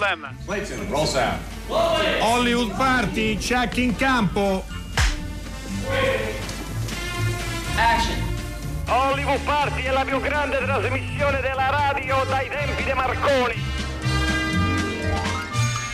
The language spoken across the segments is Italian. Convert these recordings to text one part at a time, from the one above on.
Problem. Clayton, roll sound. Hollywood Party, check in campo. Action. Hollywood Party è la più grande trasmissione della radio dai tempi di Marconi.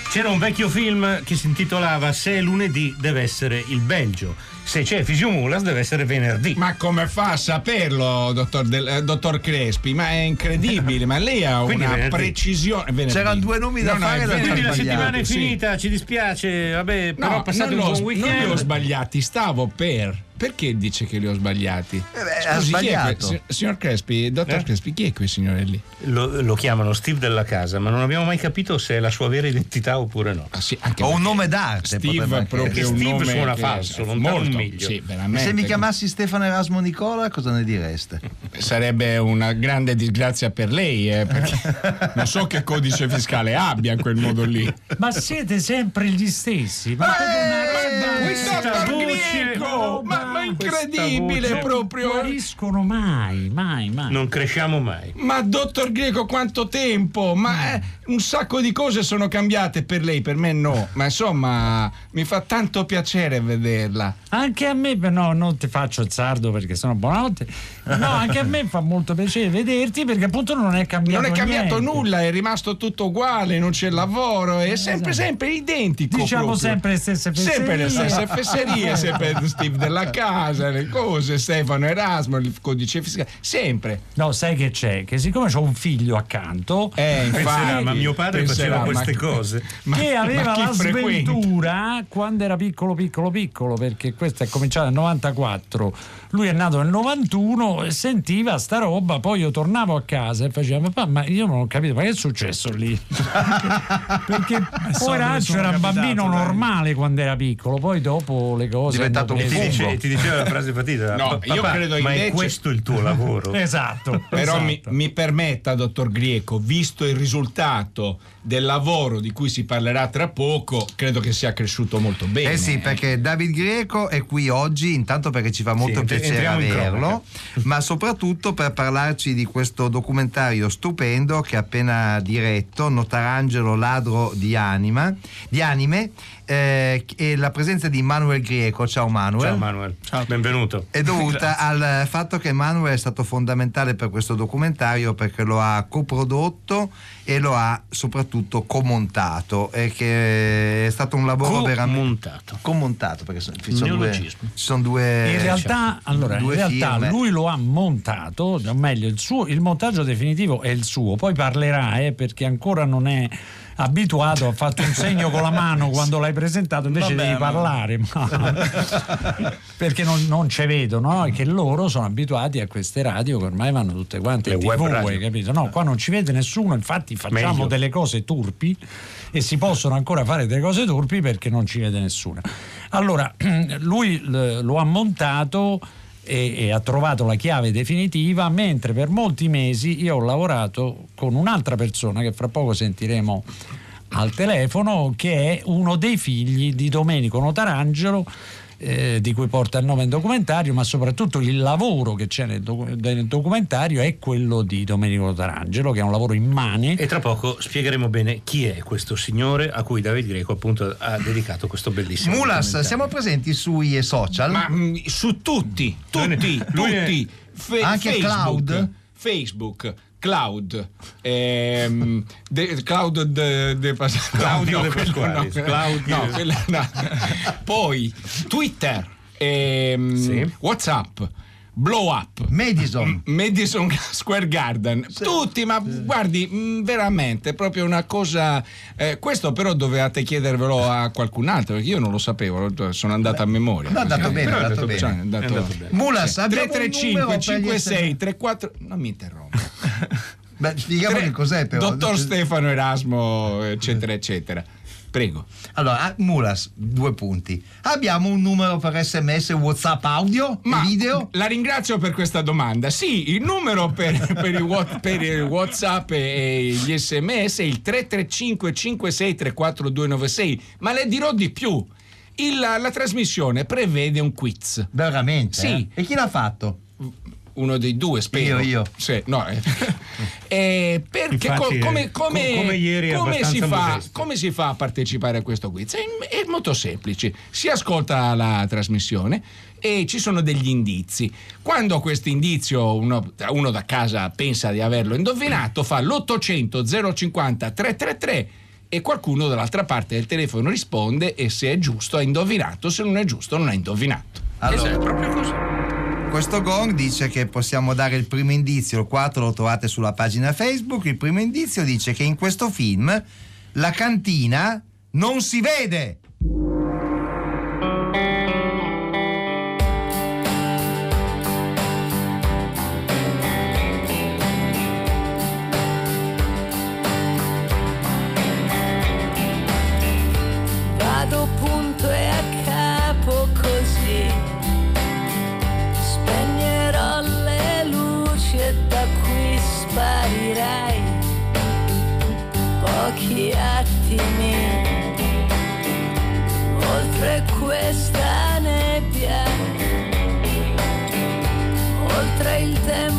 C'era un vecchio film che si intitolava Se è lunedì deve essere il Belgio. Se c'è Fisiumulas deve essere venerdì. Ma come fa a saperlo, dottor, Del- eh, dottor Crespi? Ma è incredibile, ma lei ha Quindi una venerdì. precisione. venerdì. C'erano due nomi da No, no, fare venerdì. Quindi la sbagliato, settimana è sì. finita, ci dispiace, vabbè, però No, passate non, un buon non weekend. li ho sbagliati, stavo per. Perché dice che li ho sbagliati? Eh beh, Scusi, chi è sbagliato. si- signor Crespi, dottor Eh? Crespi, chi è quel signore lì? Lo, lo chiamano Steve della casa, ma non abbiamo mai capito se è la sua vera identità oppure no. Ah, sì, anche Ho un nome d'arte. Steve è proprio Perché un Steve nome suona che- falso, lontano molto, un miglio. Sì, veramente. se mi chiamassi Stefano Erasmo Nicola, cosa ne direste? Sarebbe una grande disgrazia per lei, eh, perché non so che codice fiscale abbia in quel modo lì. Ma siete sempre gli stessi. Ma Eh, questa dottor voce- Greco, ma, ma incredibile Questa voce- proprio. guariscono mai, mai, mai. Non cresciamo mai. Ma dottor Greco, quanto tempo? Ma eh, un sacco di cose sono cambiate per lei, per me no. Ma insomma, mi fa tanto piacere vederla. Anche a me, no, non ti faccio il sardo perché sono buonanotte. No, anche a me fa molto piacere vederti perché appunto non è cambiato Non è cambiato niente. nulla, è rimasto tutto uguale, non c'è lavoro, è sempre, sempre identico. Diciamo proprio. sempre le stesse fesserie. Sempre le stesse fesserie, sempre Steve della casa, le cose, Stefano Erasmo, il codice fiscale, sempre. No, sai che c'è? Che siccome ho un figlio accanto Eh, Penserà, infatti, ma mio padre penserà, faceva queste ma- cose. ma- che aveva la frequenta? sventura quando era piccolo piccolo piccolo perché questo è cominciato nel 94 lui è nato nel 91 e sentiva sta roba poi io tornavo a casa e facevo papà ma io non ho capito ma che è successo lì perché poveraccio era un bambino normale quando era piccolo poi dopo le cose Diventato un Ti, preso- fungo. dice- ti diceva la frase fatita. No, "Pa- io papà, credo Ma è questo il tuo lavoro? esatto Però mi, esatto. mi permetta, dottor Grieco, visto il risultato del lavoro di cui si parlerà tra poco, credo che sia cresciuto molto bene. Eh sì, perché David Greco è qui oggi, intanto perché ci fa molto entri- piacere averlo, ma soprattutto per parlarci di questo documentario stupendo che ha appena diretto, Notarangelo ladro di anima, di anime, eh, e la presenza di Manuel Greco. Ciao Manuel. Ciao Manuel, benvenuto. È dovuta al fatto che Manuel è stato fondamentale per questo documentario perché lo ha coprodotto e lo ha soprattutto comontato e che è stato un lavoro veramente Comontato. commontato perché so- ci sono due, ci sono due In realtà, allora, in due realtà firme. lui lo ha montato, o meglio, il, suo, il montaggio definitivo è il suo, poi parlerà eh, perché ancora non è abituato, ha fatto un segno con la mano quando l'hai presentato, invece Vabbè, devi parlare, ma- perché non, non ci vedo, no? E che loro sono abituati a queste radio che ormai vanno tutte quante Le web hai capito? No, qua non ci vede nessuno, infatti facciamo Meglio. delle cose turpi e si possono ancora fare delle cose turpi perché non ci vede nessuno. Allora, lui lo ha montato e, e ha trovato la chiave definitiva, mentre per molti mesi io ho lavorato con un'altra persona che fra poco sentiremo al telefono, che è uno dei figli di Domenico Notarangelo. Eh, di cui porta il nome il documentario, ma soprattutto il lavoro che c'è nel, docu- nel documentario è quello di Domenico Notarangelo, che è un lavoro immane. E tra poco spiegheremo bene chi è questo signore a cui David Greco appunto ha dedicato questo bellissimo Mulas, siamo presenti sui social? Ma mm, su tutti, tutti, tutti. Fe- Anche Facebook, Cloud? Facebook, Cloud, ehm, de- Cloud de, de Pas- Claudio no, De no. No, no. Poi Twitter, ehm, Sì. WhatsApp, Blow Up. Madison. Madison Square Garden, tutti, ma guardi, mh, veramente, proprio una cosa. eh, questo però dovevate chiedervelo a qualcun altro, perché io non lo sapevo, sono andato a memoria. No, è andato bene, è andato cioè, bene. è andato- È andato bene. Mulas, Sì. abbiamo un 335 numero per gli 56 34 non mi interrompa. Beh, spieghiamo che cos'è però. Dottor Stefano Erasmo, eccetera, eccetera. Prego. Allora, ah, Mulas, due punti. Abbiamo un numero per sms, whatsapp audio Ma video? la ringrazio per questa domanda. Sì, il numero per, per Wha- per il WhatsApp e gli sms è il 335 5634 296, ma le dirò di più. Il- la, la trasmissione prevede un quiz. Veramente? Sì. eh? E chi l'ha fatto? Uno dei due, spero. Io, io. Sì, no, eh. Eh, perché Infatti, co- come, eh, come- co- come ieri come si, fa, come si fa a partecipare a questo quiz? È, è molto semplice. Si ascolta la trasmissione e ci sono degli indizi. Quando questo indizio uno, uno da casa pensa di averlo indovinato, fa l'800 050 333 e qualcuno dall'altra parte del telefono risponde e se è giusto ha indovinato, se non è giusto non ha indovinato. Allora. Esatto, è proprio così. Questo gong dice che possiamo dare il primo indizio, il 4 lo trovate sulla pagina Facebook. Il primo indizio dice che in questo film la cantina non si vede. them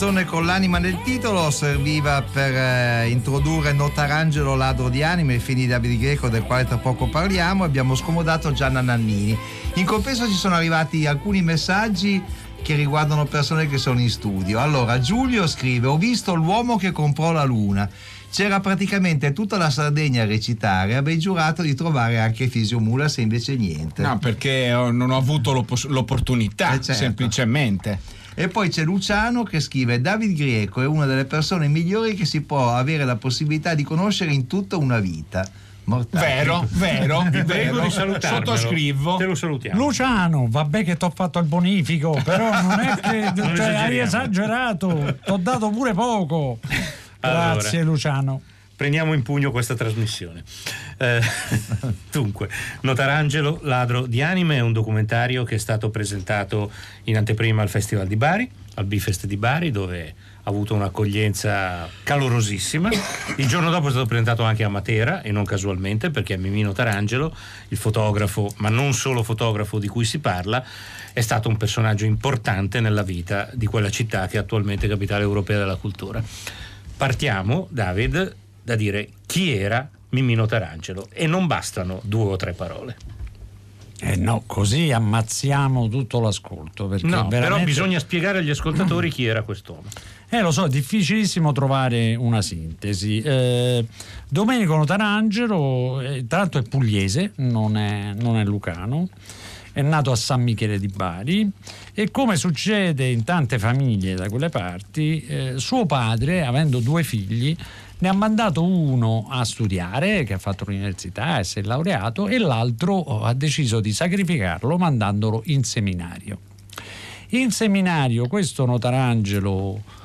canzone con l'anima nel titolo serviva per eh, introdurre Notarangelo ladro di anime, il film di Davide Greco del quale tra poco parliamo. Abbiamo scomodato Gianna Nannini. In compenso ci sono arrivati alcuni messaggi che riguardano persone che sono in studio. Allora, Giulio scrive: Ho visto l'uomo che comprò la luna. C'era praticamente tutta la Sardegna a recitare, avrei giurato di trovare anche Fisio Mulas e invece niente. No, perché non ho avuto l'opportunità, Eh, certo. semplicemente. E poi c'è Luciano che scrive: David Grieco è una delle persone migliori che si può avere la possibilità di conoscere in tutta una vita. Mortale. Vero, vero, Vi prego vero. di salutarmelo. Sottoscrivo. Te lo salutiamo. Luciano, vabbè che ti ho fatto il bonifico, però non è che Non cioè, hai esagerato, ti ho dato pure poco. Allora. Grazie Luciano. Prendiamo in pugno questa trasmissione. Eh, dunque, Notarangelo, ladro di anime, è un documentario che è stato presentato in anteprima al Festival di Bari, al Bifest di Bari, dove ha avuto un'accoglienza calorosissima. Il giorno dopo è stato presentato anche a Matera, e non casualmente, perché Mimì Notarangelo, il fotografo, ma non solo fotografo di cui si parla, è stato un personaggio importante nella vita di quella città che è attualmente capitale europea della cultura. Partiamo, David, da dire chi era Mimino Tarangelo e non bastano due o tre parole. Eh no, così ammazziamo tutto l'ascolto. Perché No, però veramente- bisogna spiegare agli ascoltatori chi era quest'uomo. Eh, lo so, è difficilissimo trovare una sintesi. Eh, Domenico Notarangelo, eh, tra l'altro è pugliese, non è, non è lucano, è nato a San Michele di Bari e come succede in tante famiglie da quelle parti, eh, suo padre, avendo due figli, ne ha mandato uno a studiare, che ha fatto l'università e si è laureato, e l'altro ha deciso di sacrificarlo mandandolo in seminario. In seminario questo Notarangelo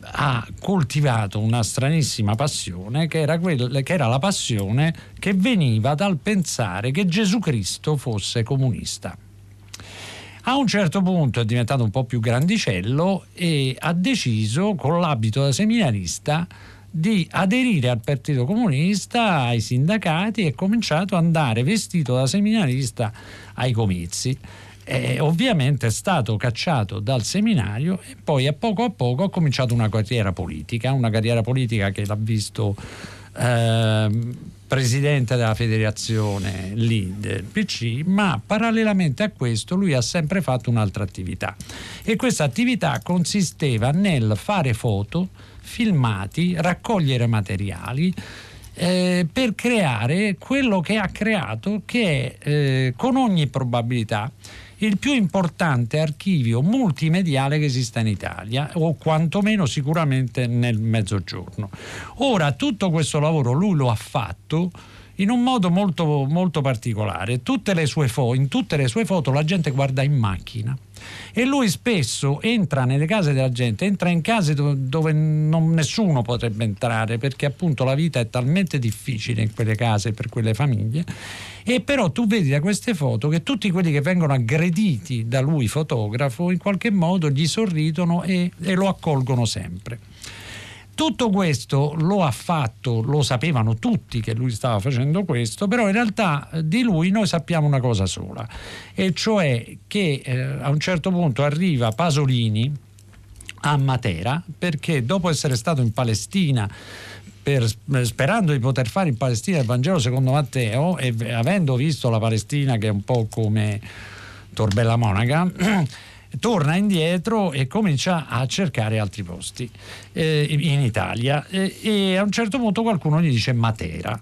ha coltivato una stranissima passione che era, quella, che era la passione che veniva dal pensare che Gesù Cristo fosse comunista. A un certo punto è diventato un po' più grandicello e ha deciso, con l'abito da seminarista, di aderire al Partito Comunista, ai sindacati e cominciato ad andare vestito da seminarista ai comizi. Eh, ovviamente è stato cacciato dal seminario e poi a poco a poco ha cominciato una carriera politica, una carriera politica che l'ha visto eh, presidente della federazione lì del PC, ma parallelamente a questo lui ha sempre fatto un'altra attività. E questa attività consisteva nel fare foto, filmati, raccogliere materiali, eh, per creare quello che ha creato, che è eh, con ogni probabilità il più importante archivio multimediale che esista in Italia o quantomeno sicuramente nel mezzogiorno. Ora tutto questo lavoro lui lo ha fatto in un modo molto, molto particolare. Tutte fo- in tutte le sue foto la gente guarda in macchina e lui spesso entra nelle case della gente, entra in case dove, dove non, nessuno potrebbe entrare perché appunto la vita è talmente difficile in quelle case per quelle famiglie e però tu vedi da queste foto che tutti quelli che vengono aggrediti da lui fotografo in qualche modo gli sorridono e, e lo accolgono sempre. Tutto questo lo ha fatto, lo sapevano tutti che lui stava facendo questo, però in realtà eh, di lui noi sappiamo una cosa sola, e cioè che eh, a un certo punto arriva Pasolini a Matera perché dopo essere stato in Palestina per, eh, sperando di poter fare in Palestina il Vangelo secondo Matteo e avendo visto la Palestina che è un po' come Torbella Monaca torna indietro e comincia a cercare altri posti eh, in Italia. E, e a un certo punto qualcuno gli dice Matera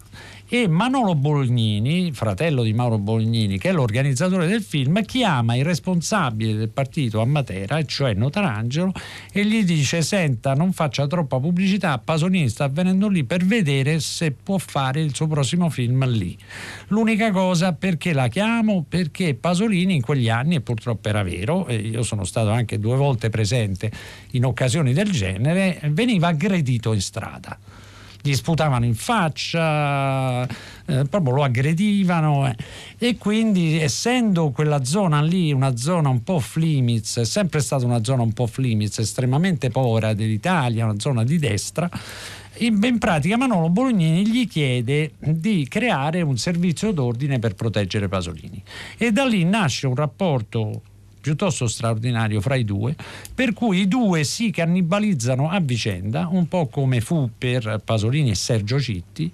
e Manolo Bolognini, fratello di Mauro Bolognini, che è l'organizzatore del film, chiama il responsabile del partito a Matera, cioè Notarangelo, e gli dice: Senta, non faccia troppa pubblicità. Pasolini sta venendo lì per vedere se può fare il suo prossimo film lì. L'unica cosa perché la chiamo? Perché Pasolini in quegli anni, e purtroppo era vero, e io sono stato anche due volte presente in occasioni del genere, veniva aggredito in strada gli sputavano in faccia, eh, proprio lo aggredivano eh. e quindi essendo quella zona lì una zona un po' Flimiz, è sempre stata una zona un po' Flimiz, estremamente povera dell'Italia, una zona di destra, in, pratica Manolo Bolognini gli chiede di creare un servizio d'ordine per proteggere Pasolini e da lì nasce un rapporto piuttosto straordinario fra i due, per cui i due si cannibalizzano a vicenda, un po' come fu per Pasolini e Sergio Citti.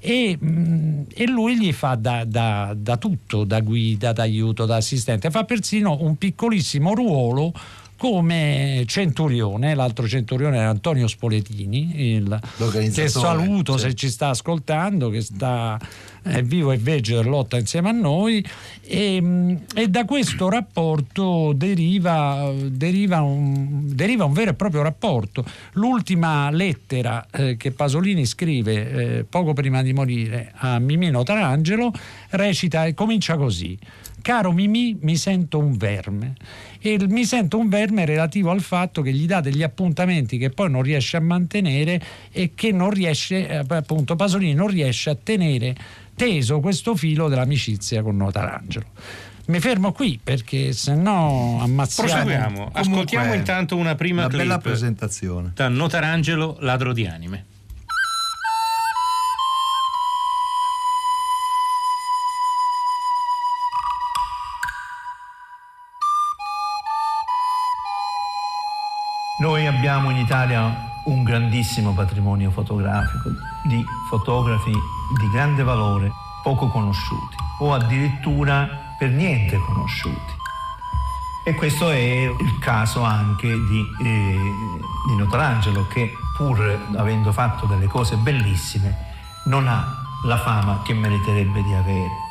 E, mm, e, lui gli fa da, da, da tutto, da guida, da aiuto, da assistente, fa persino un piccolissimo ruolo come centurione, l'altro centurione era Antonio Spoletini, il, che saluto certo. se ci sta ascoltando, che sta è vivo e veggio e lotta insieme a noi e, e da questo rapporto deriva, deriva, un, deriva, un, vero e proprio rapporto. L'ultima lettera eh, che Pasolini scrive eh, poco prima di morire a Mimino Tarangelo recita e comincia così. Caro Mimì, mi sento un verme e mi sento un verme relativo al fatto che gli dà degli appuntamenti che poi non riesce a mantenere e che non riesce, eh, appunto Pasolini non riesce a tenere teso questo filo dell'amicizia con Notarangelo. Mi fermo qui perché se no ammazziamo. Proseguiamo. Ascoltiamo intanto una prima una clip bella presentazione. Da Notarangelo, ladro di anime. Noi abbiamo in Italia un grandissimo patrimonio fotografico di fotografi di grande valore, poco conosciuti o addirittura per niente conosciuti. E questo è il caso anche di, eh, di Notarangelo che pur avendo fatto delle cose bellissime non ha la fama che meriterebbe di avere.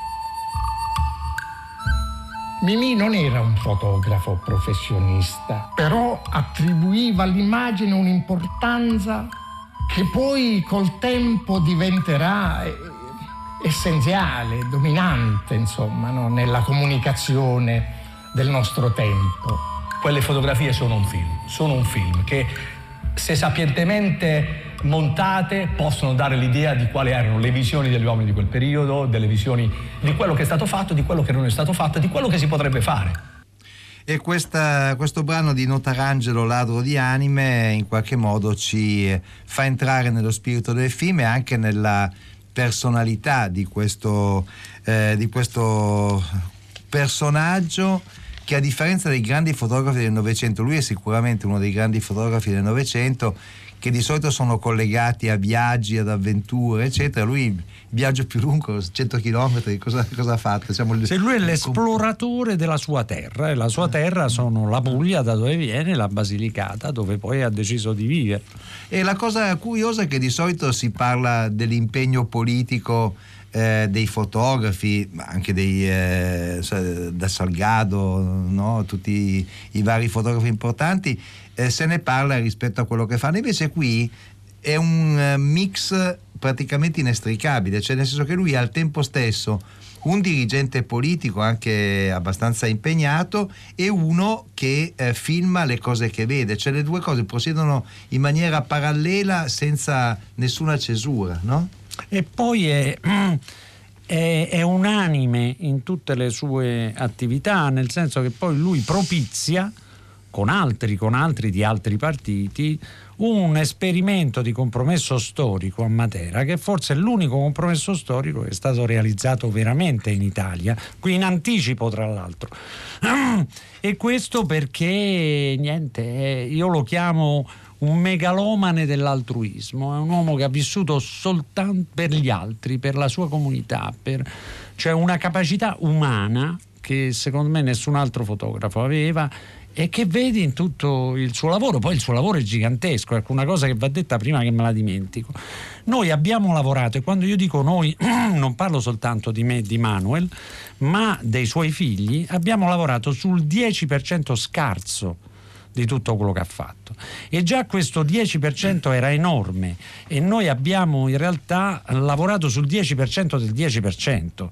Mimì non era un fotografo professionista, però attribuiva all'immagine un'importanza che poi col tempo diventerà eh, essenziale, dominante, insomma, no? nella comunicazione del nostro tempo. Quelle fotografie sono un film, sono un film che se sapientemente montate possono dare l'idea di quali erano le visioni degli uomini di quel periodo, delle visioni di quello che è stato fatto, di quello che non è stato fatto, di quello che si potrebbe fare. E questa, questo brano di Notarangelo, Ladro di Anime, in qualche modo ci fa entrare nello spirito del film e anche nella personalità di questo, eh, di questo personaggio che a differenza dei grandi fotografi del Novecento, lui è sicuramente uno dei grandi fotografi del Novecento che di solito sono collegati a viaggi, ad avventure, eccetera. Lui il viaggio più lungo, 100 km, cosa, cosa ha fatto? Diciamo, Se lui è l'esploratore della sua terra e la sua terra sono la Puglia da dove viene, la Basilicata dove poi ha deciso di vivere. E la cosa curiosa è che di solito si parla dell'impegno politico eh, dei fotografi, anche dei, eh, da Salgado, no? tutti i, i vari fotografi importanti, eh, se ne parla rispetto a quello che fanno. Invece qui è un eh, mix praticamente inestricabile, cioè nel senso che lui è al tempo stesso un dirigente politico anche abbastanza impegnato e uno che eh, filma le cose che vede, cioè le due cose procedono in maniera parallela senza nessuna cesura, no? E poi è, è, è unanime in tutte le sue attività, nel senso che poi lui propizia con altri, con altri di altri partiti, un esperimento di compromesso storico a Matera, che forse è l'unico compromesso storico che è stato realizzato veramente in Italia, qui in anticipo tra l'altro. E questo perché, niente, io lo chiamo un megalomane dell'altruismo, è un uomo che ha vissuto soltanto per gli altri, per la sua comunità, per, cioè una capacità umana che secondo me nessun altro fotografo aveva e che vedi in tutto il suo lavoro. Poi il suo lavoro è gigantesco, ecco una cosa che va detta prima che me la dimentico. Noi abbiamo lavorato e quando io dico noi non parlo soltanto di me e di Manuel, ma dei suoi figli, abbiamo lavorato sul 10% scarso di tutto quello che ha fatto. E già questo 10% era enorme e noi abbiamo in realtà lavorato sul 10% del 10%.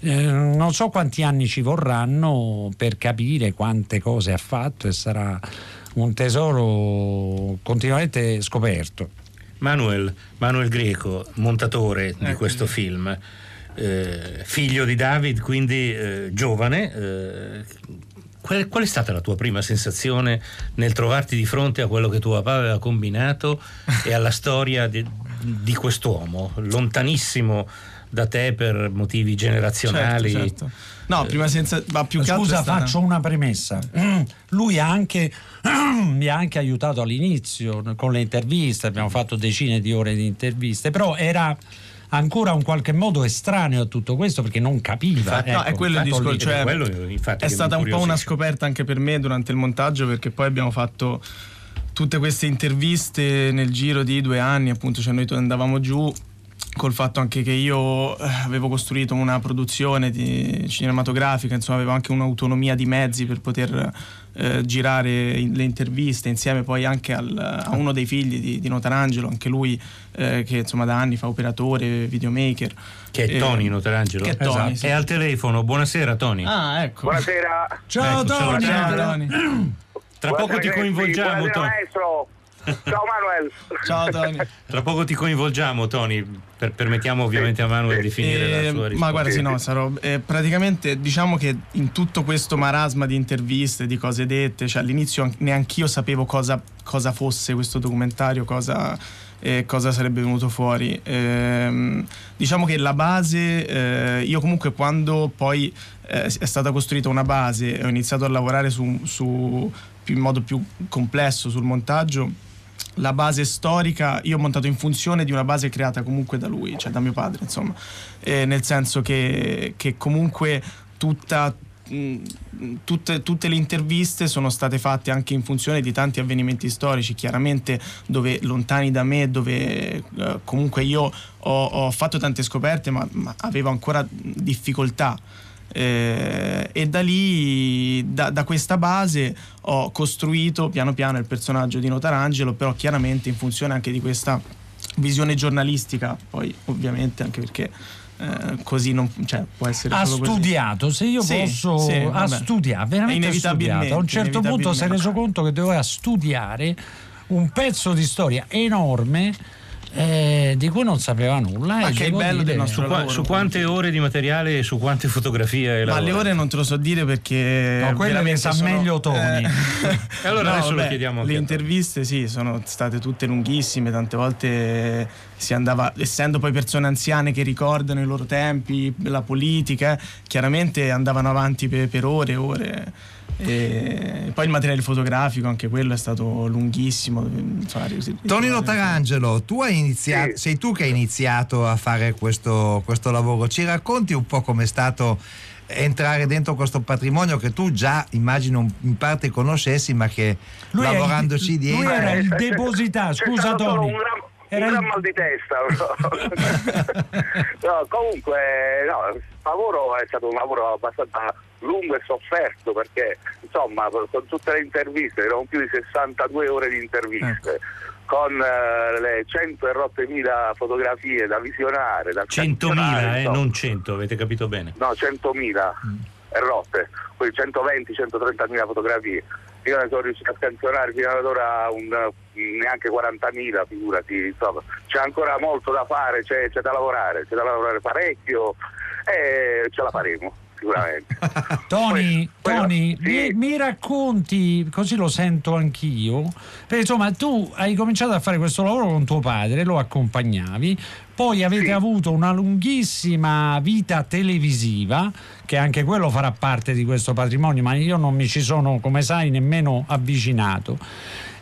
Eh, non so quanti anni ci vorranno per capire quante cose ha fatto e sarà un tesoro continuamente scoperto. Manuel, Manuel Greco, montatore di ecco. questo film, eh, figlio di David, quindi eh, giovane, eh, Qual, qual, è stata la tua prima sensazione nel trovarti di fronte a quello che tuo papà aveva combinato e alla storia di, di quest'uomo, lontanissimo da te per motivi generazionali? Certo, certo. No, prima senza. Ma più Scusa, stata... faccio una premessa. Lui ha anche, mi ha anche aiutato all'inizio con le interviste, abbiamo fatto decine di ore di interviste, però era ancora un qualche modo estraneo a tutto questo perché non capiva. Infatti, ecco, no, è quello il discorso. Cioè, quello, è stata un po' una scoperta anche per me durante il montaggio perché poi abbiamo fatto tutte queste interviste nel giro di due anni, appunto, cioè noi andavamo giù col fatto anche che io eh, avevo costruito una produzione cinematografica, insomma avevo anche un'autonomia di mezzi per poter eh, girare le interviste insieme poi anche al, a uno dei figli di, di Notarangelo, anche lui eh, che insomma da anni fa operatore, videomaker. Che è Tony eh, Notarangelo. Che è, Tony, esatto. sì. è al telefono, buonasera Tony. Ah, ecco. Buonasera. Ciao ecco, Tony. Ciao, Tony. Tra poco ti coinvolgiamo, Tony. Maestro. Ciao Manuel. Ciao Tony. Tra poco ti coinvolgiamo Tony, per, permettiamo ovviamente a Manuel di finire eh, la sua risposta. Ma guarda, sì, no, sarò, eh, praticamente diciamo che in tutto questo marasma di interviste, di cose dette, cioè all'inizio neanch'io sapevo cosa, cosa fosse questo documentario, cosa, eh, cosa sarebbe venuto fuori. Eh, diciamo che la base, eh, io comunque quando poi eh, è stata costruita una base e ho iniziato a lavorare su, su in modo più complesso sul montaggio, la base storica, io ho montato in funzione di una base creata comunque da lui, cioè da mio padre, insomma, eh, nel senso che, che comunque tutta, tutte, tutte, le interviste sono state fatte anche in funzione di tanti avvenimenti storici, chiaramente dove lontani da me, dove eh, comunque io ho, ho, fatto tante scoperte, ma, ma avevo ancora difficoltà Eh, e da lì, da, da, questa base, ho costruito piano piano il personaggio di Notarangelo, però chiaramente in funzione anche di questa visione giornalistica, poi ovviamente anche perché eh, così non cioè, può essere ha studiato così. se io sì, posso sì, ha studiato veramente studiato a un certo punto si è reso conto che doveva studiare un pezzo di storia enorme eh, di cui non sapeva nulla. Ma che bello dire, del nostro su, qua, su, quante ore di materiale e su quante fotografie hai Ma le ore non te lo so dire perché. No, quello le sa sono, meglio Tony. Eh, e allora no, adesso vabbè, lo chiediamo anche Le interviste, sì, sono state tutte lunghissime. Tante volte si andava, essendo poi persone anziane che ricordano i loro tempi, la politica, chiaramente andavano avanti per, per ore e ore. E poi il materiale fotografico, anche quello è stato lunghissimo. Insomma, Tonino Tarangelo, tu hai iniziato, sì. sei tu che hai iniziato a fare questo, questo lavoro. Ci racconti un po' com'è stato entrare dentro questo patrimonio che tu già immagino in parte conoscessi, ma che lui lavorandoci il, dietro. Lui era il depositario, scusa Tony. Era un gran mal di testa. no, comunque, no, il lavoro è stato un lavoro abbastanza lungo e sofferto perché insomma con tutte le interviste, erano più di 62 ore di interviste. Ecco. Con uh, le 100 e rotte mila fotografie da visionare, da 100.000, eh, non 100, avete capito bene? No, 100.000 mm. e rotte, poi 120-130.000 fotografie. Io ne sono riuscito a scansionare fino ad ora un, neanche 40.000, figurati, insomma, c'è ancora molto da fare, c'è, c'è da lavorare, c'è da lavorare parecchio e ce la faremo sicuramente. Tony, poi, Tony sì. mi, mi, racconti, così lo sento anch'io, perché insomma tu hai cominciato a fare questo lavoro con tuo padre, lo accompagnavi, poi avete sì. avuto una lunghissima vita televisiva, che anche quello farà parte di questo patrimonio, ma io non mi ci sono, come sai, nemmeno avvicinato.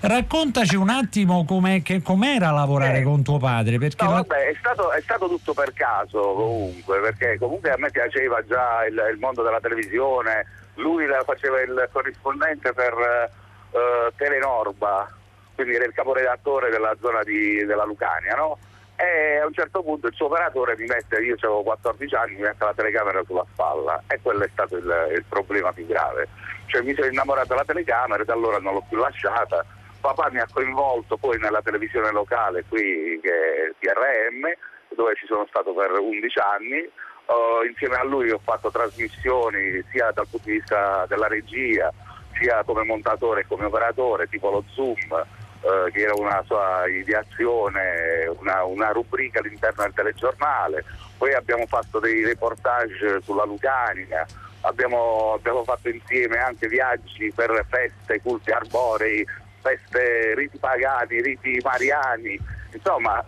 Raccontaci un attimo com'è, che, com'era lavorare eh, con tuo padre. Perché no, la... vabbè, è stato, è stato, tutto per caso comunque, perché comunque a me piaceva già il, il mondo della televisione, lui faceva il corrispondente per uh, Telenorba, quindi era il caporedattore della zona di, della Lucania, no? E a un certo punto il suo operatore mi mette, io avevo 14 anni, mi mette la telecamera sulla spalla e quello è stato il, il problema più grave. Cioè mi sono innamorato della telecamera e da allora non l'ho più lasciata papà mi ha coinvolto poi nella televisione locale qui che è TRM dove ci sono stato per 11 anni. Uh, insieme a lui ho fatto trasmissioni sia dal punto di vista della regia sia come montatore che come operatore tipo lo Zoom uh, che era una sua ideazione una, una rubrica all'interno del telegiornale. Poi abbiamo fatto dei reportage sulla Lucania abbiamo, abbiamo fatto insieme anche viaggi per feste, culti arborei feste, riti pagani, riti mariani, insomma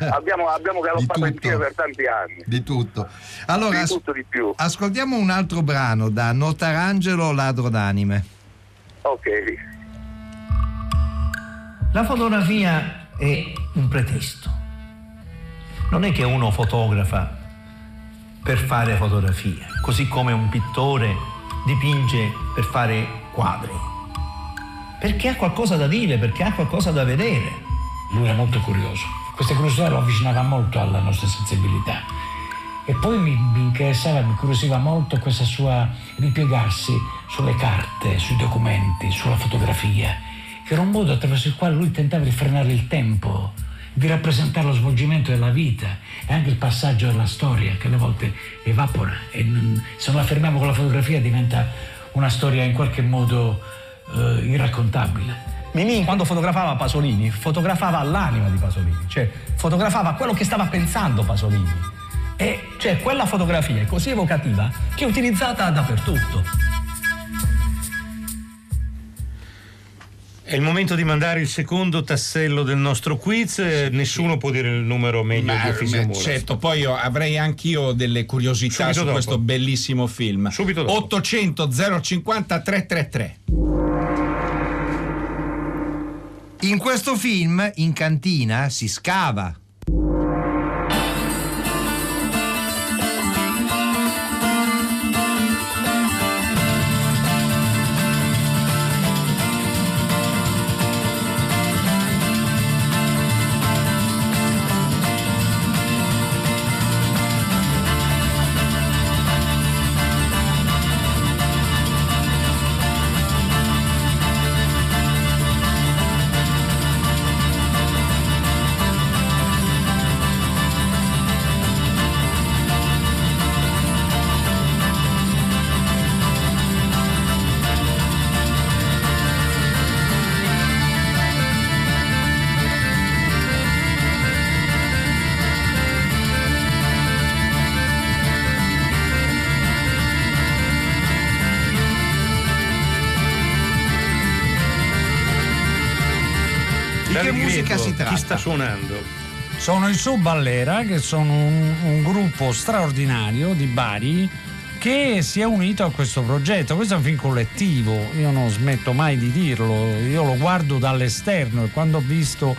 abbiamo, abbiamo galoppato insieme per tanti anni. Di tutto. Allora, di tutto di più. ascoltiamo un altro brano da Notarangelo Ladro d'anime. Ok. La fotografia è un pretesto. Non è che uno fotografa per fare fotografia, così come un pittore dipinge per fare quadri perché ha qualcosa da dire, perché ha qualcosa da vedere. Lui era molto curioso. Questa curiosità lo avvicinava molto alla nostra sensibilità. E poi mi, interessava, mi curiosiva molto questa sua ripiegarsi sulle carte, sui documenti, sulla fotografia, che era un modo attraverso il quale lui tentava di frenare il tempo, di rappresentare lo svolgimento della vita e anche il passaggio della storia che alle volte evapora e se non la fermiamo con la fotografia diventa una storia in qualche modo eh, irraccontabile. Mimì quando fotografava Pasolini, fotografava l'anima di Pasolini, cioè fotografava quello che stava pensando Pasolini. E cioè quella fotografia è così evocativa che è utilizzata dappertutto. È il momento di mandare il secondo tassello del nostro quiz. Nessuno può dire il numero meglio Ma, di Fisio Certo, poi io avrei anch'io delle curiosità Subito su dopo. questo bellissimo film. Subito dopo. 800 050 333. In questo film, in cantina, si scava. Sta suonando? Sono i Suballera, che sono un, un gruppo straordinario di Bari che si è unito a questo progetto. Questo è un film collettivo, io non smetto mai di dirlo, io lo guardo dall'esterno e quando ho visto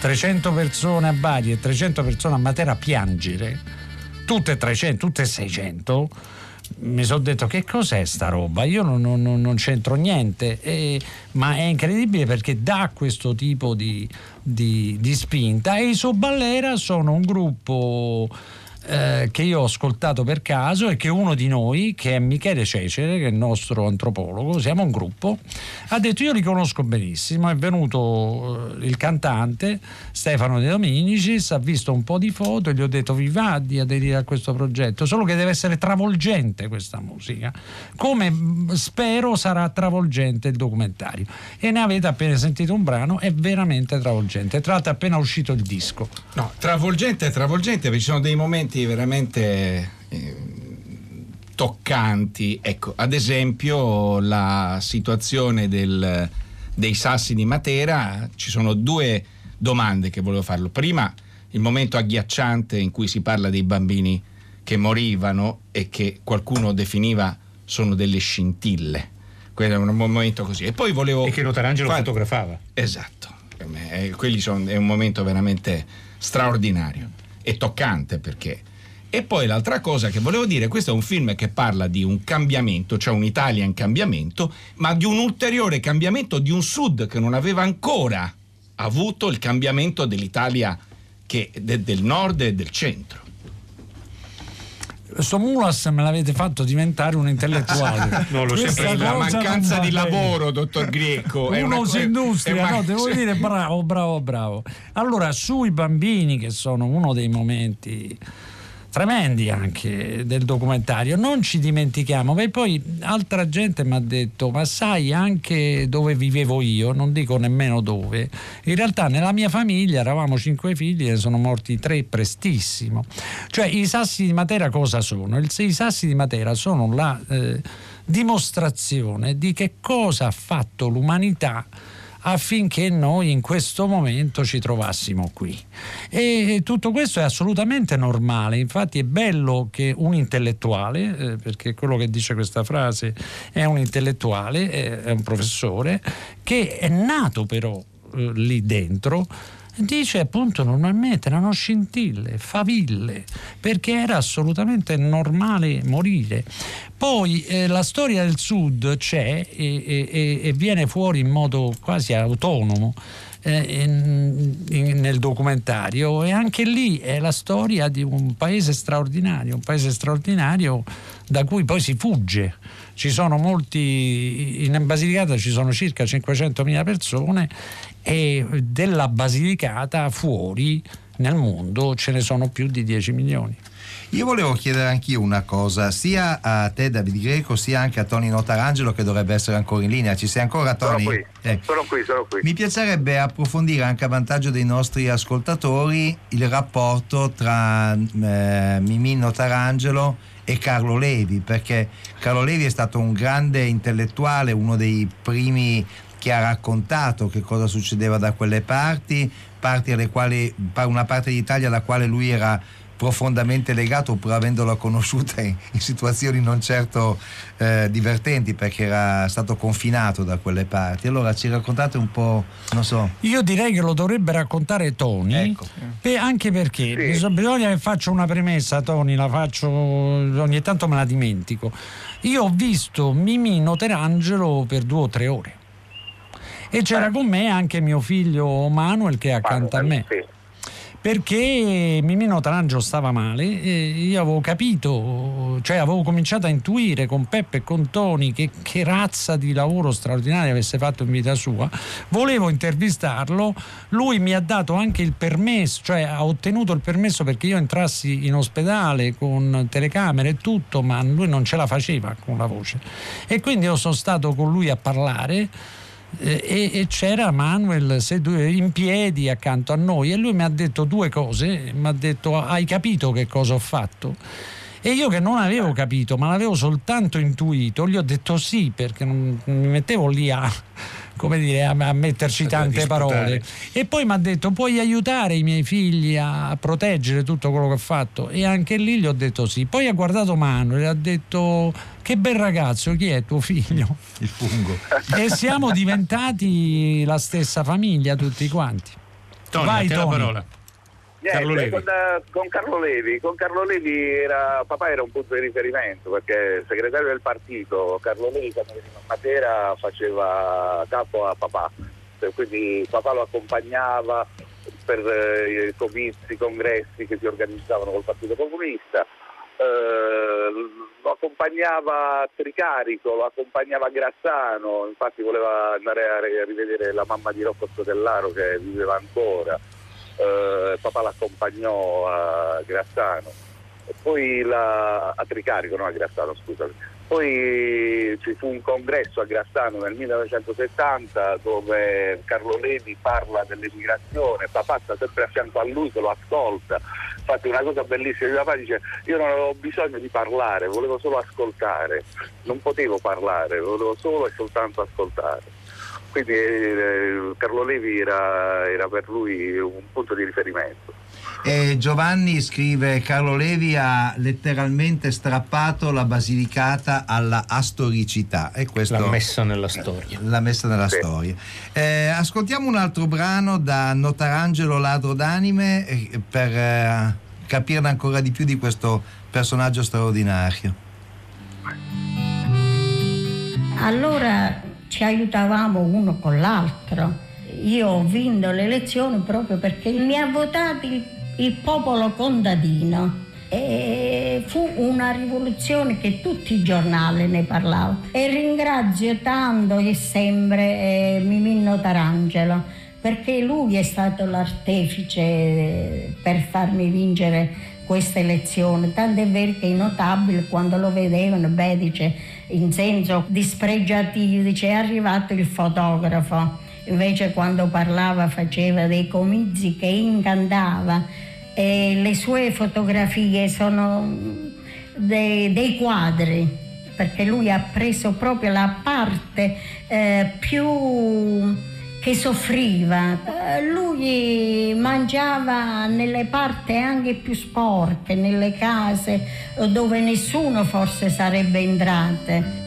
300 persone a Bari e 300 persone a Matera piangere, tutte 300, tutte 600, mi sono detto che cos'è sta roba? Io non, non- non- c'entro niente, e- ma è incredibile perché dà questo tipo di, di- di spinta e i Soballera sono un gruppo eh, che io ho ascoltato per caso e che uno di noi, che è Michele Cecere, che è il nostro antropologo, siamo un gruppo, ha detto io li conosco benissimo, è venuto eh, il cantante Stefano De Dominicis, ha visto un po' di foto e gli ho detto vi va di aderire a questo progetto, solo che deve essere travolgente questa musica, come mh, spero sarà travolgente il documentario. E ne avete appena sentito un brano, è veramente travolgente, tra l'altro è appena uscito il disco. No, travolgente è travolgente perché ci sono dei momenti veramente eh, toccanti. Ecco, ad esempio la situazione del- dei sassi di Matera, ci sono due domande che volevo farlo. Prima, il momento agghiacciante in cui si parla dei bambini che morivano e che qualcuno definiva sono delle scintille. Quello è un momento così. E poi volevo... E che Notarangelo fare- fotografava. Esatto, eh, quelli sono- è un momento veramente straordinario e toccante perché. E poi l'altra cosa che volevo dire, questo è un film che parla di un cambiamento, cioè un'Italia in cambiamento, ma di un ulteriore cambiamento di un sud che non aveva ancora avuto il cambiamento dell'Italia che- de- del nord e del centro. Sto Mulas me l'avete fatto diventare un intellettuale. No, l'ho Questa sempre- la mancanza di lavoro, dottor Greco. Uno si industria, no, devo dire bravo, bravo, bravo. Allora, sui bambini, che sono uno dei momenti tremendi anche del documentario, non ci dimentichiamo, perché poi altra gente mi ha detto, ma sai anche dove vivevo io, non dico nemmeno dove, in realtà nella mia famiglia eravamo cinque figli e sono morti tre prestissimo. Cioè i sassi di Matera cosa sono? I sassi di Matera sono la eh, dimostrazione di che cosa ha fatto l'umanità affinché noi in questo momento ci trovassimo qui. E tutto questo è assolutamente normale, infatti è bello che un intellettuale, eh, perché quello che dice questa frase è un intellettuale, è, è un professore, che è nato però eh, lì dentro, dice appunto normalmente erano scintille, faville, perché era assolutamente normale morire. Poi eh, la storia del Sud c'è e, e- e- viene fuori in modo quasi autonomo. eh, nel documentario e anche lì è la storia di un paese straordinario, un paese straordinario da cui poi si fugge. Ci sono molti, in Basilicata ci sono circa 500.000 persone e della Basilicata fuori nel mondo ce ne sono più di 10 milioni. Io volevo chiedere anch'io una cosa, sia a te Davide Greco, sia anche a Tony Notarangelo che dovrebbe essere ancora in linea. Ci sei ancora Sono Tony? qui, Eh. sono qui, sono qui. Mi piacerebbe approfondire anche a vantaggio dei nostri ascoltatori il rapporto tra eh, Mimì Notarangelo e Carlo Levi, perché Carlo Levi è stato un grande intellettuale, uno dei primi che ha raccontato che cosa succedeva da quelle parti, parti alle quali, una parte d'Italia alla quale lui era profondamente legato pur avendola conosciuta in, in situazioni non certo eh, divertenti perché era stato confinato da quelle parti. Allora ci raccontate un po', non so. Io direi che lo dovrebbe raccontare Tony, Ecco. per- anche perché bis- bisogna che faccia una premessa, Tony, la faccio ogni tanto me la dimentico. Io ho visto Mimì Noterangelo per due o tre ore e c'era con me anche mio figlio Manuel che è accanto a me. Sì. Perché Mimino Tarangelo stava male e io avevo capito, cioè avevo cominciato a intuire con Peppe e con Toni che, che razza di lavoro straordinario avesse fatto in vita sua. Volevo intervistarlo, lui mi ha dato anche il permesso, cioè ha ottenuto il permesso perché io entrassi in ospedale con telecamere e tutto, ma lui non ce la faceva con la voce. E quindi io sono stato con lui a parlare e, e c'era Manuel in piedi accanto a noi e lui mi ha detto due cose, mi ha detto hai capito che cosa ho fatto? E io che non avevo capito, ma l'avevo soltanto intuito, gli ho detto sì perché non mi mettevo lì a come dire, a, metterci tante parole. E poi mi ha detto: Puoi aiutare i miei figli a proteggere tutto quello che ho fatto? E anche lì gli ho detto sì. Poi ha guardato Manuel e ha detto: Che bel ragazzo, chi è tuo figlio? Il fungo. E siamo diventati la stessa famiglia tutti quanti. Tony, Vai, te la Tony. parola. Niente, Carlo Levi. Con, con Carlo Levi, con Carlo Levi era, papà era un punto di riferimento perché segretario del partito, Carlo Levi quando veniva a Matera faceva capo a papà, Eh, quindi papà lo accompagnava per eh, i comizi, i congressi che si organizzavano col Partito Comunista, eh, lo accompagnava Tricarico, lo accompagnava a Grazzano, infatti voleva andare a ri- a rivedere la mamma di Rocco Sotellaro che viveva ancora eh, papà l'accompagnò a Grazzano, e poi la- a Tricarico, no a Grazzano scusami. Poi ci fu un congresso a Grazzano nel 1970 dove Carlo Levi parla dell'emigrazione, papà sta sempre a fianco a lui che lo ascolta. Infatti una cosa bellissima di papà dice io non avevo bisogno di parlare, volevo solo ascoltare, non potevo parlare, volevo solo e soltanto ascoltare. Quindi eh, Carlo Levi era, era per lui un punto di riferimento. E Giovanni scrive Carlo Levi ha letteralmente strappato la Basilicata alla astoricità e questo L'ha messa nella storia. l'ha messa nella Sì. storia. Eh, ascoltiamo un altro brano da Notarangelo Ladro d'Anime eh, per eh, capirne ancora di più di questo personaggio straordinario. Allora ci aiutavamo uno con l'altro. Io ho vinto le elezioni proprio perché mi ha votato il, il popolo contadino. E fu una rivoluzione che tutti i giornali ne parlavano. E ringrazio tanto e sempre eh, Mimino Tarangelo perché lui è stato l'artefice eh, per farmi vincere questa elezione. Tant'è vero che i notabili quando lo vedevano, beh, dice in senso dispregiativo, dice è arrivato il fotografo. Invece quando parlava faceva dei comizi che incantava e le sue fotografie sono dei, dei quadri perché lui ha preso proprio la parte eh, più che soffriva. Eh, lui mangiava nelle parti anche più sporche, nelle case dove nessuno forse sarebbe entrato.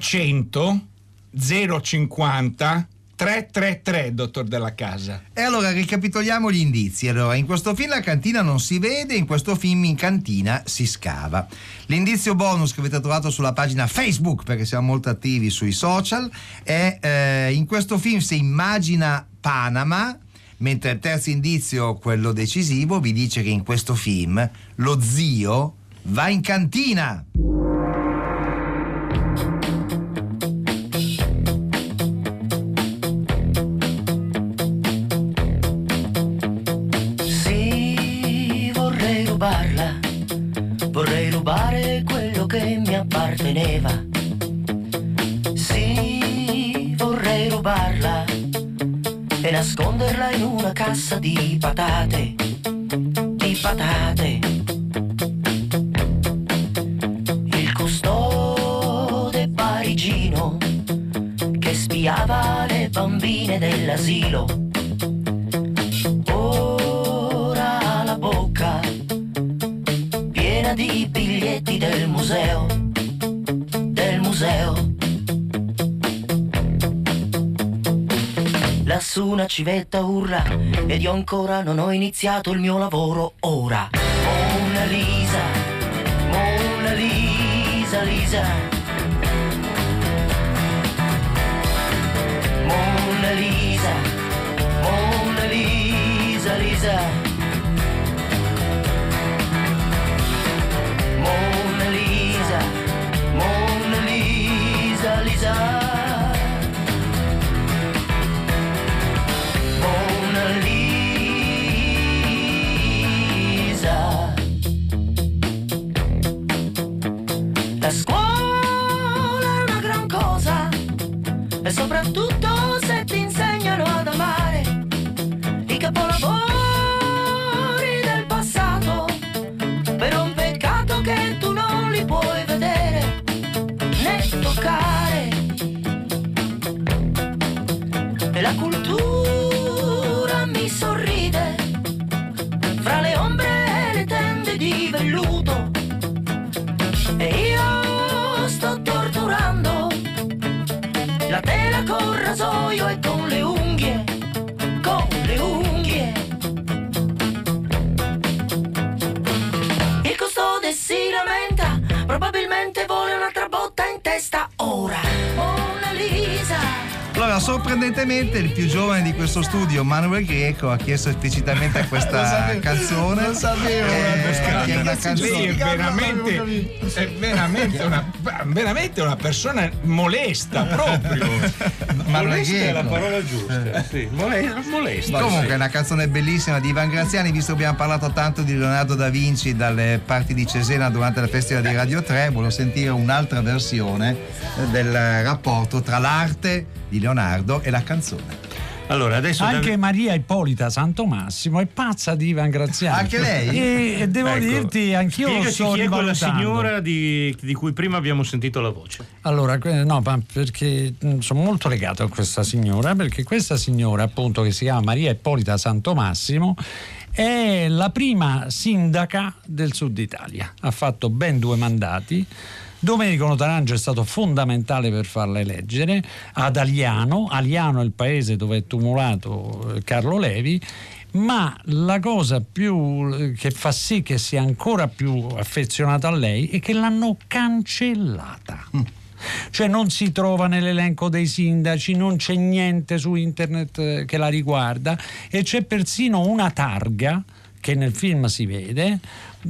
Sì. 800 050 333, dottor della casa. E allora ricapitoliamo gli indizi. Allora, in questo film la cantina non si vede, in questo film in cantina si scava. L'indizio bonus che avete trovato sulla pagina Facebook, perché siamo molto attivi sui social, è eh, in questo film si immagina Panama, mentre il terzo indizio, quello decisivo, vi dice che in questo film lo zio va in cantina. Nasconderla in una cassa di patate, di patate. Il custode parigino che spiava le bambine dell'asilo. Lassù una civetta urla ed io ancora non ho iniziato il mio lavoro ora. Mona Lisa, Mona Lisa, Lisa. Mona Lisa, Mona Lisa, Lisa. soprattutto se ti insegnano ad amare i capolavori del passato, per un peccato che tu non li puoi vedere né toccare. E la cultura sorprendentemente il più giovane di questo studio, Manuel Greco, ha chiesto esplicitamente questa Lo canzone. lo sapevo, eh, è una Lei è canzone. veramente, è veramente, una, veramente una persona molesta proprio. Manuel Molesta è la Greco. parola giusta. Sì, mole- molesta. Comunque sì. è una canzone bellissima di Ivan Graziani, visto che abbiamo parlato tanto di Leonardo da Vinci dalle parti di Cesena durante il Festival di Radio 3, volevo sentire un'altra versione eh, del rapporto tra l'arte di Leonardo e la canzone. Allora, adesso Anche Dav- Maria Ippolita Santo Massimo è pazza di Ivan Graziani. Anche lei? E, e devo Ecco, dirti, anch'io spiegaci sto chi è quella signora di, di cui prima abbiamo sentito la voce. Allora, no, ma perché mh, sono molto legato a questa signora, perché questa signora, appunto, che si chiama Maria Ippolita Santo Massimo, è la prima sindaca del sud Italia. Ha fatto ben due mandati. Domenico Notarangio è stato fondamentale per farla eleggere ad Aliano, Aliano è il paese dove è tumulato eh, Carlo Levi, ma la cosa più eh, che fa sì che sia ancora più affezionata a lei è che l'hanno cancellata. Cioè non si trova nell'elenco dei sindaci, non c'è niente su internet eh, che la riguarda e c'è persino una targa che nel film si vede,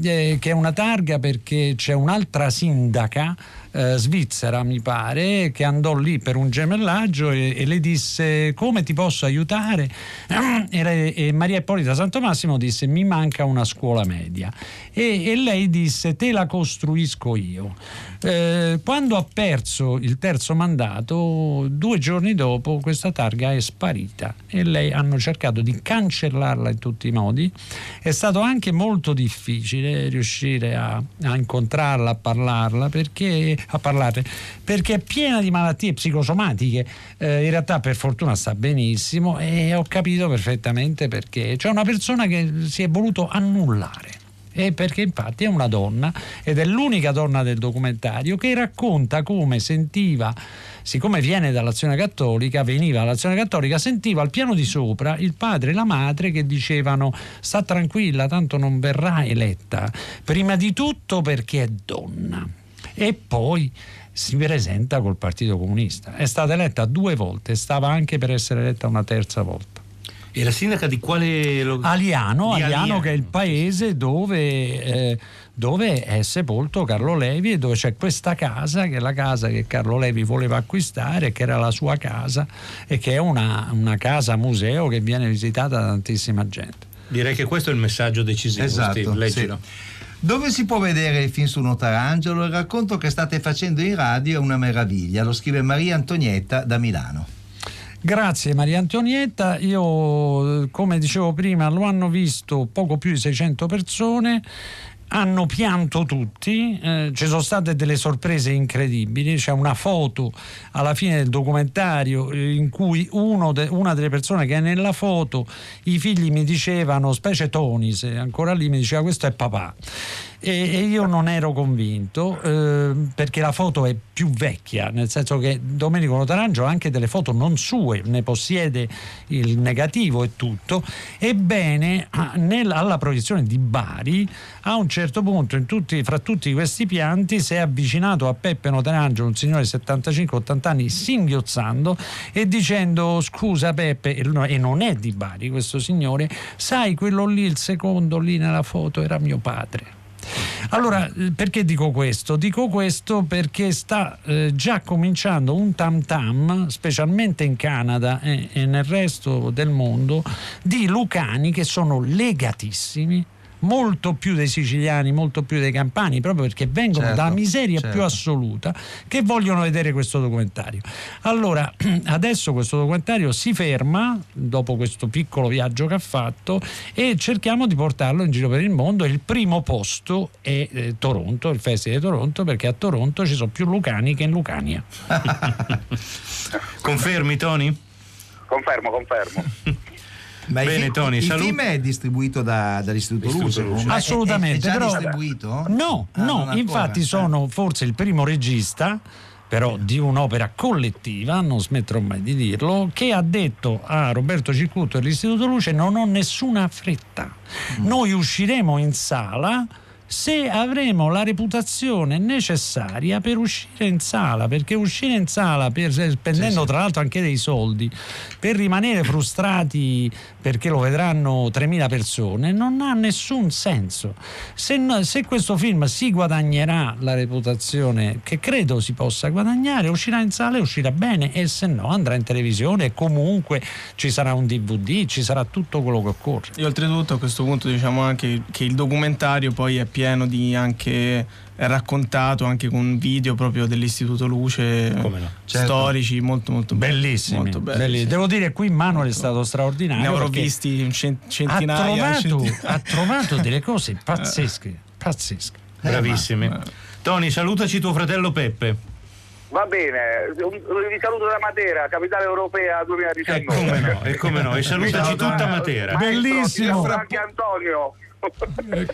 eh, che è una targa perché c'è un'altra sindaca eh, svizzera, mi pare, che andò lì per un gemellaggio e, e le disse come ti posso aiutare? E, e Maria Ippolita Santomassimo disse mi manca una scuola media e, e lei disse te la costruisco io. Eh, quando ha perso il terzo mandato, due giorni dopo questa targa è sparita e lei hanno cercato di cancellarla in tutti i modi. È stato anche molto difficile riuscire a, a incontrarla, a parlarla, perché, a parlarle, perché è piena di malattie psicosomatiche. Eh, in realtà per fortuna sta benissimo e ho capito perfettamente perché. C'è una persona che si è voluto annullare. E perché infatti è una donna ed è l'unica donna del documentario che racconta come sentiva, siccome viene dall'azione cattolica, veniva dall'azione cattolica, sentiva al piano di sopra il padre e la madre che dicevano sta tranquilla, tanto non verrà eletta, prima di tutto perché è donna e poi si presenta col Partito Comunista. È stata eletta due volte, stava anche per essere eletta una terza volta. E la sindaca di quale lo- Aliano, di Aliano, che è il paese dove, eh, dove è sepolto Carlo Levi e dove c'è questa casa che è la casa che Carlo Levi voleva acquistare, che era la sua casa e che è una, una casa museo che viene visitata da tantissima gente. Direi che questo è il messaggio decisivo. Esatto, Steve, leggilo. Dove si può vedere il film su Notarangelo? Il racconto che state facendo in radio è una meraviglia, lo scrive Maria Antonietta da Milano. Grazie Maria Antonietta, io eh, come dicevo prima lo hanno visto poco più di 600 persone, hanno pianto tutti, eh, ci sono state delle sorprese incredibili, c'è una foto alla fine del documentario eh, in cui de- una delle persone che è nella foto, i figli mi dicevano, specie Tony, se ancora lì mi diceva questo è papà. E, io non ero convinto eh, perché la foto è più vecchia, nel senso che Domenico Notarangio ha anche delle foto non sue, ne possiede il negativo e tutto. Ebbene, nel- alla proiezione di Bari, a un certo punto, tutti- fra tutti questi pianti, si è avvicinato a Peppe Notarangio, un signore di 75-80 anni, singhiozzando e dicendo: Scusa, Peppe, e non è di Bari questo signore, sai, quello lì, il secondo lì nella foto, era mio padre. Allora, perché dico questo? Dico questo perché sta eh, già cominciando un tam tam, specialmente in Canada e, e nel resto del mondo, di lucani che sono legatissimi molto più dei siciliani, molto più dei campani, proprio perché vengono Certo, dalla miseria certo. più assoluta, che vogliono vedere questo documentario. Allora, adesso questo documentario si ferma, dopo questo piccolo viaggio che ha fatto, e cerchiamo di portarlo in giro per il mondo. Il primo posto è eh, Toronto, il Festival di Toronto, perché a Toronto ci sono più lucani che in Lucania. Confermi, Tony? Confermo, confermo. Ma il Bene, fi- Tony, il saluti. film è distribuito da- dall'Istituto Istituto Luce. È- Assolutamente, È, è già però- distribuito? No, Ah, no, ancora. infatti sono forse il primo regista però di un'opera collettiva, non smetterò mai di dirlo, che ha detto a Roberto Ciclutto e all'Istituto Luce non ho nessuna fretta. Noi usciremo in sala se avremo la reputazione necessaria per uscire in sala, perché uscire in sala per- spendendo tra l'altro anche dei soldi per rimanere frustrati perché lo vedranno 3.000 persone non ha nessun senso. Se, se questo film si guadagnerà la reputazione che credo si possa guadagnare, uscirà in sala e uscirà bene e se no andrà in televisione e comunque ci sarà un DVD, ci sarà tutto quello che occorre. E oltretutto a questo punto diciamo anche che il documentario poi è pieno di anche è raccontato anche con video proprio dell'Istituto Luce Come no? Certo. storici molto molto belli. Bellissimi, molto belli, belli. sì. Devo dire qui Manuel è stato straordinario. ne avrò visti un cent- ha centinaia, trovato, centinaia. ha trovato delle cose pazzesche, pazzesche. Bravissimi. Tony, salutaci tuo fratello Peppe. Va bene, un- vi saluto da Matera, capitale europea E 2019. come no, e come no. E salutaci tutta Matera. Bellissimo. Franchi Antonio.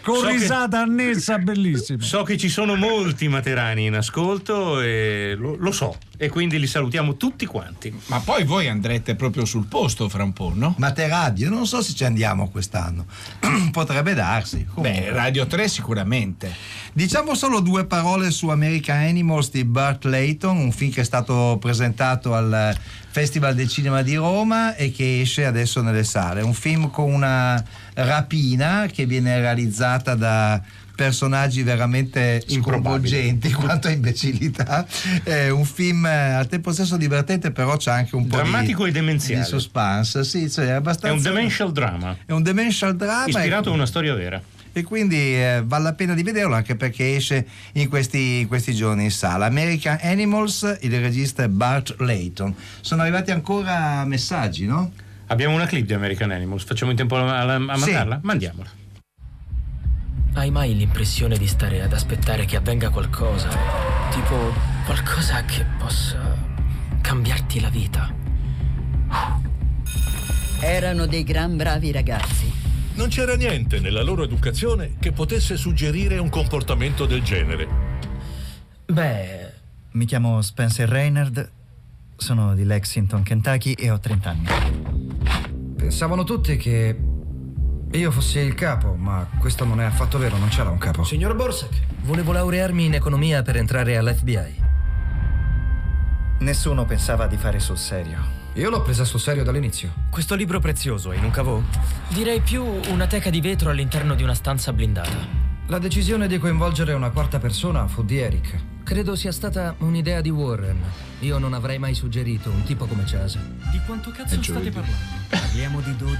Con So che- risata annessa bellissima. So che ci sono molti materani in ascolto e lo, lo so. E quindi li salutiamo tutti quanti. Ma poi voi andrete proprio sul posto fra un po', no? Ma te radio, non so se ci andiamo quest'anno. Potrebbe darsi. Comunque. Beh, Radio 3 sicuramente. Diciamo solo due parole su American Animals di Burt Layton, un film che è stato presentato al Festival del Cinema di Roma e che esce adesso nelle sale. Un film con una rapina che viene realizzata da personaggi veramente sconvolgenti quanto a imbecillità è un film eh, al tempo stesso divertente però c'è anche un po' Drammatico di, e demenziale. di suspense sì, cioè, è È abbastanza un demential drama. è un demential drama Ispirato e- a una storia vera. e quindi eh, vale la pena di vederlo anche perché esce in questi, in questi giorni in sala. American Animals, il regista è Bart Layton. Sono arrivati ancora messaggi, no? Abbiamo una clip di American Animals, facciamo in tempo a, a- a Sì. mandarla? Mandiamola. Hai mai l'impressione di stare ad aspettare che avvenga qualcosa? Tipo qualcosa che possa cambiarti la vita? Erano dei gran bravi ragazzi. Non c'era niente nella loro educazione che potesse suggerire un comportamento del genere. Beh, Mi chiamo Spencer Reynard, sono di Lexington, Kentucky e ho 30 anni. Pensavano tutti che io fossi il capo, ma questo non è affatto vero, non c'era un capo. signor Borsak, volevo laurearmi in economia per entrare all'FBI. Nessuno pensava di fare sul serio. Io l'ho presa sul serio dall'inizio. Questo libro prezioso è in un cavò? Direi più una teca di vetro all'interno di una stanza blindata. La decisione di coinvolgere una quarta persona fu di Eric. Credo sia stata un'idea di Warren. Io non avrei mai suggerito un tipo come Chase. Di quanto cazzo state parlando? Parliamo di 12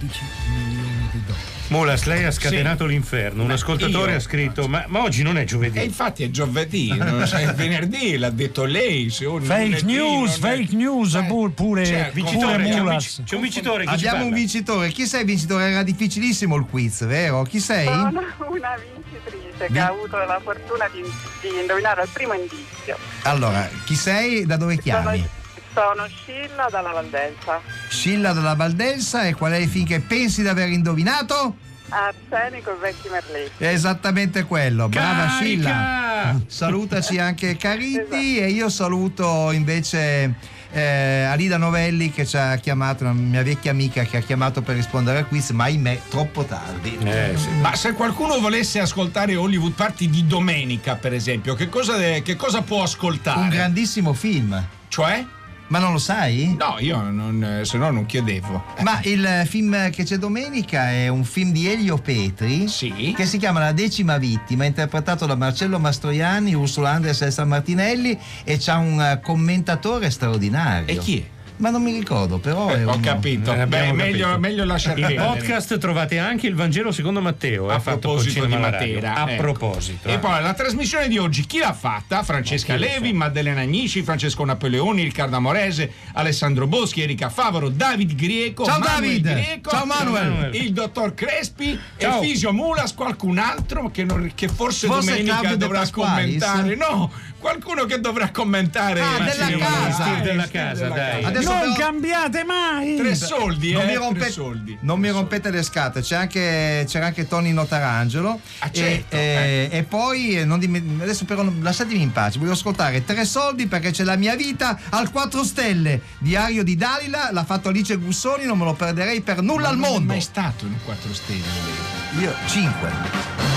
milioni di dollari. Mulas, lei ha scatenato l'inferno. Un ascoltatore io- ha scritto: ma, ma oggi non è giovedì. E infatti è giovedì, non so, è venerdì, l'ha detto lei. Se Fake news, è- fake news, pur- pure, Cioè, pure vincitore, c'è un, Mulas. c'è un vincitore. Ci Abbiamo un vincitore. Chi sei vincitore? Era difficilissimo il quiz, vero? Chi sei? Sono una vincitrice che ha avuto la fortuna di, di indovinare al primo indizio. Allora, chi sei? Da dove chiami? Sono Scilla dalla Valdenza. Scilla dalla Valdensa e qual è il film che pensi di aver indovinato? Arsenico e vecchi merletti. Esattamente quello, brava Carica! Scilla. Salutaci anche Cariti e io saluto invece eh, Alida Novelli che ci ha chiamato, una mia vecchia amica che ha chiamato per rispondere al quiz, ma ahimè troppo tardi. Eh, sì. Ma se qualcuno volesse ascoltare Hollywood Party di domenica, per esempio, che cosa, che cosa può ascoltare? Un grandissimo film. Cioè? Ma non lo sai? No, io non, se no non chiedevo. Ma il film che c'è domenica è un film di Elio Petri Sì. che si chiama La decima vittima, interpretato da Marcello Mastroianni, Ursula Andres e San Martinelli e c'ha un commentatore straordinario. E chi è? Ma non mi ricordo, però è Eh, ho uno- capito. Eh, Beh, meglio, capito. meglio lasciare In podcast trovate anche il Vangelo secondo Matteo. A eh, fatto col proposito di. Matera. A ecco. proposito. E eh. poi la trasmissione di oggi chi l'ha fatta? Francesca Levi? Maddalena Agnici, Francesco Napoleoni, Riccardo Amorese, Alessandro Boschi, Erika Favaro, David Grieco, Ciao, Manuel David! Grieco, Ciao, Manuel! il dottor Crespi Ciao. e Fisio Mulas, qualcun altro che, non- che forse, Forse domenica dovrà Pasqualis? commentare. No, qualcuno che dovrà commentare. Ah, della casa. Eh, della casa, della dai. casa. Non però- cambiate mai! Tre soldi, non eh, mi, tre rompete, soldi. non mi rompete le scatole, c'è anche, c'era anche Tony Notarangelo. Ah, certo, e, e- e poi eh, non dimen- adesso però lasciatemi in pace, voglio ascoltare tre soldi perché c'è la mia vita al 4 stelle. Diario di Dalila, l'ha fatto Alice Gussoni, non me lo perderei per nulla al Non è mondo. mai stato in 4 stelle. Io 5.